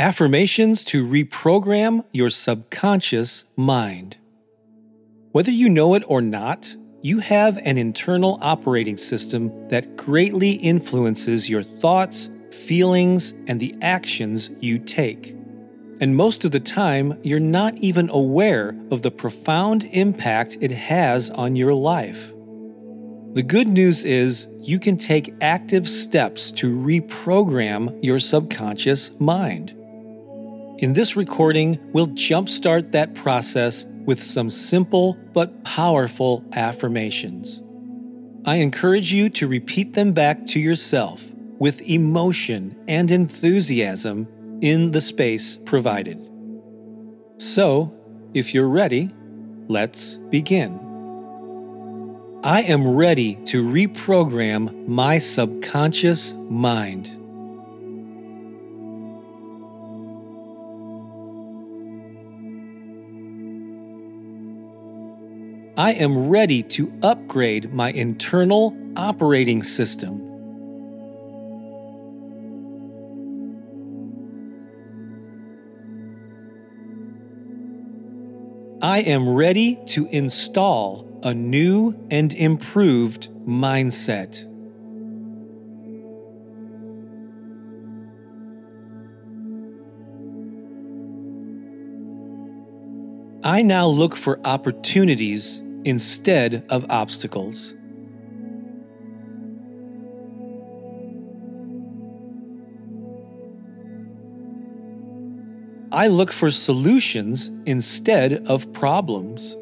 Affirmations to reprogram your subconscious mind. Whether you know it or not, you have an internal operating system that greatly influences your thoughts, feelings, and the actions you take. And most of the time, you're not even aware of the profound impact it has on your life. The good news is you can take active steps to reprogram your subconscious mind. In this recording, we'll jumpstart that process with some simple but powerful affirmations. I encourage you to repeat them back to yourself with emotion and enthusiasm in the space provided. So, if you're ready, let's begin. I am ready to reprogram my subconscious mind. I am ready to upgrade my internal operating system. I am ready to install a new and improved mindset. I now look for opportunities instead of obstacles. I look for solutions instead of problems.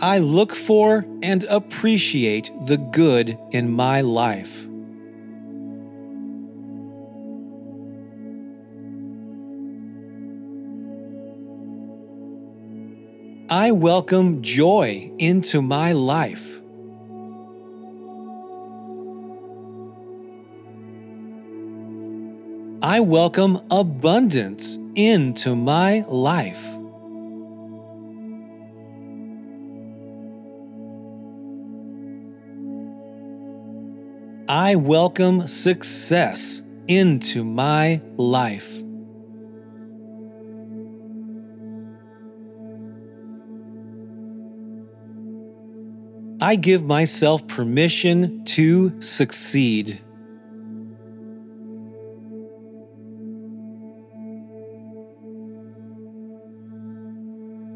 I look for and appreciate the good in my life. I welcome joy into my life. I welcome abundance into my life. I welcome success into my life. I give myself permission to succeed.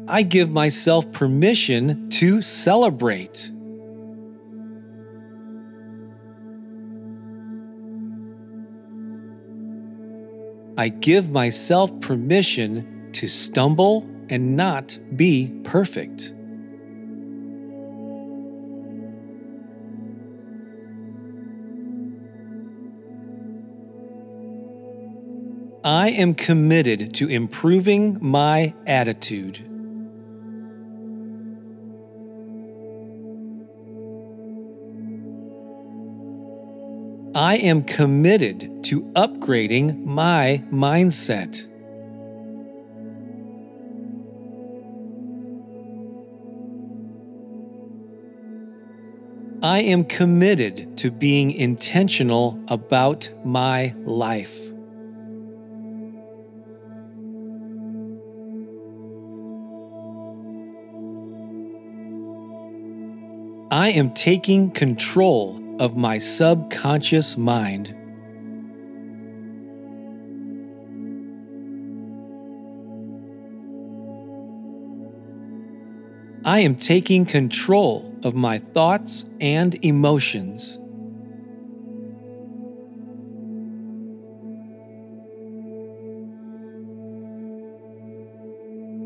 I give myself permission to celebrate. I give myself permission to stumble and not be perfect. I am committed to improving my attitude. I am committed to upgrading my mindset. I am committed to being intentional about my life. I am taking control of my subconscious mind. I am taking control of my thoughts and emotions.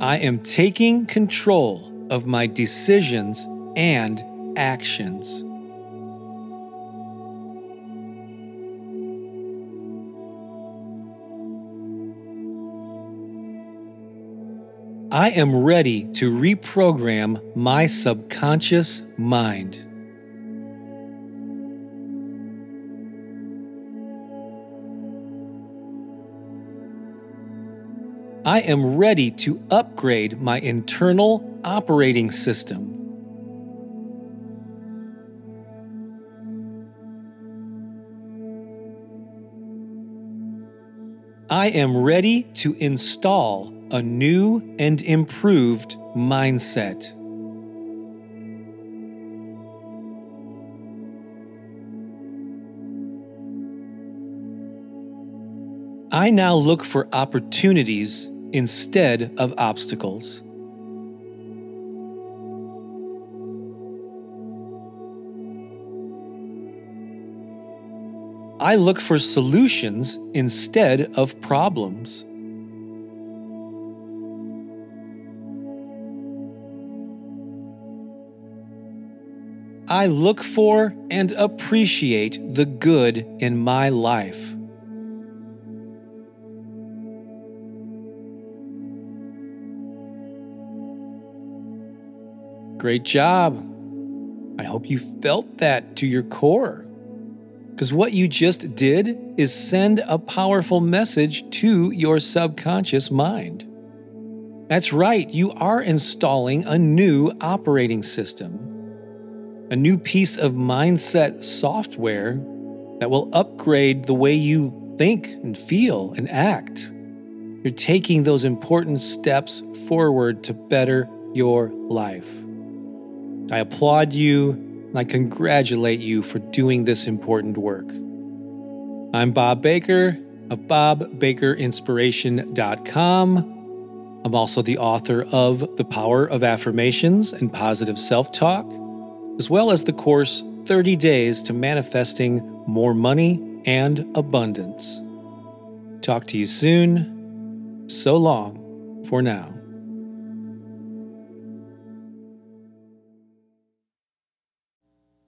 I am taking control of my decisions and actions. I am ready to reprogram my subconscious mind. I am ready to upgrade my internal operating system. I am ready to install a new and improved mindset. I now look for opportunities instead of obstacles. I look for solutions instead of problems. I look for and appreciate the good in my life. Great job. I hope you felt that to your core. Because what you just did is send a powerful message to your subconscious mind. That's right, you are installing a new operating system a new piece of mindset software that will upgrade the way you think and feel and act. You're taking those important steps forward to better your life. I applaud you and I congratulate you for doing this important work. I'm Bob Baker of BobBakerInspiration.com. I'm also the author of The Power of Affirmations and Positive Self Talk as well as the course 30 Days to Manifesting More Money and Abundance. Talk to you soon. So long for now.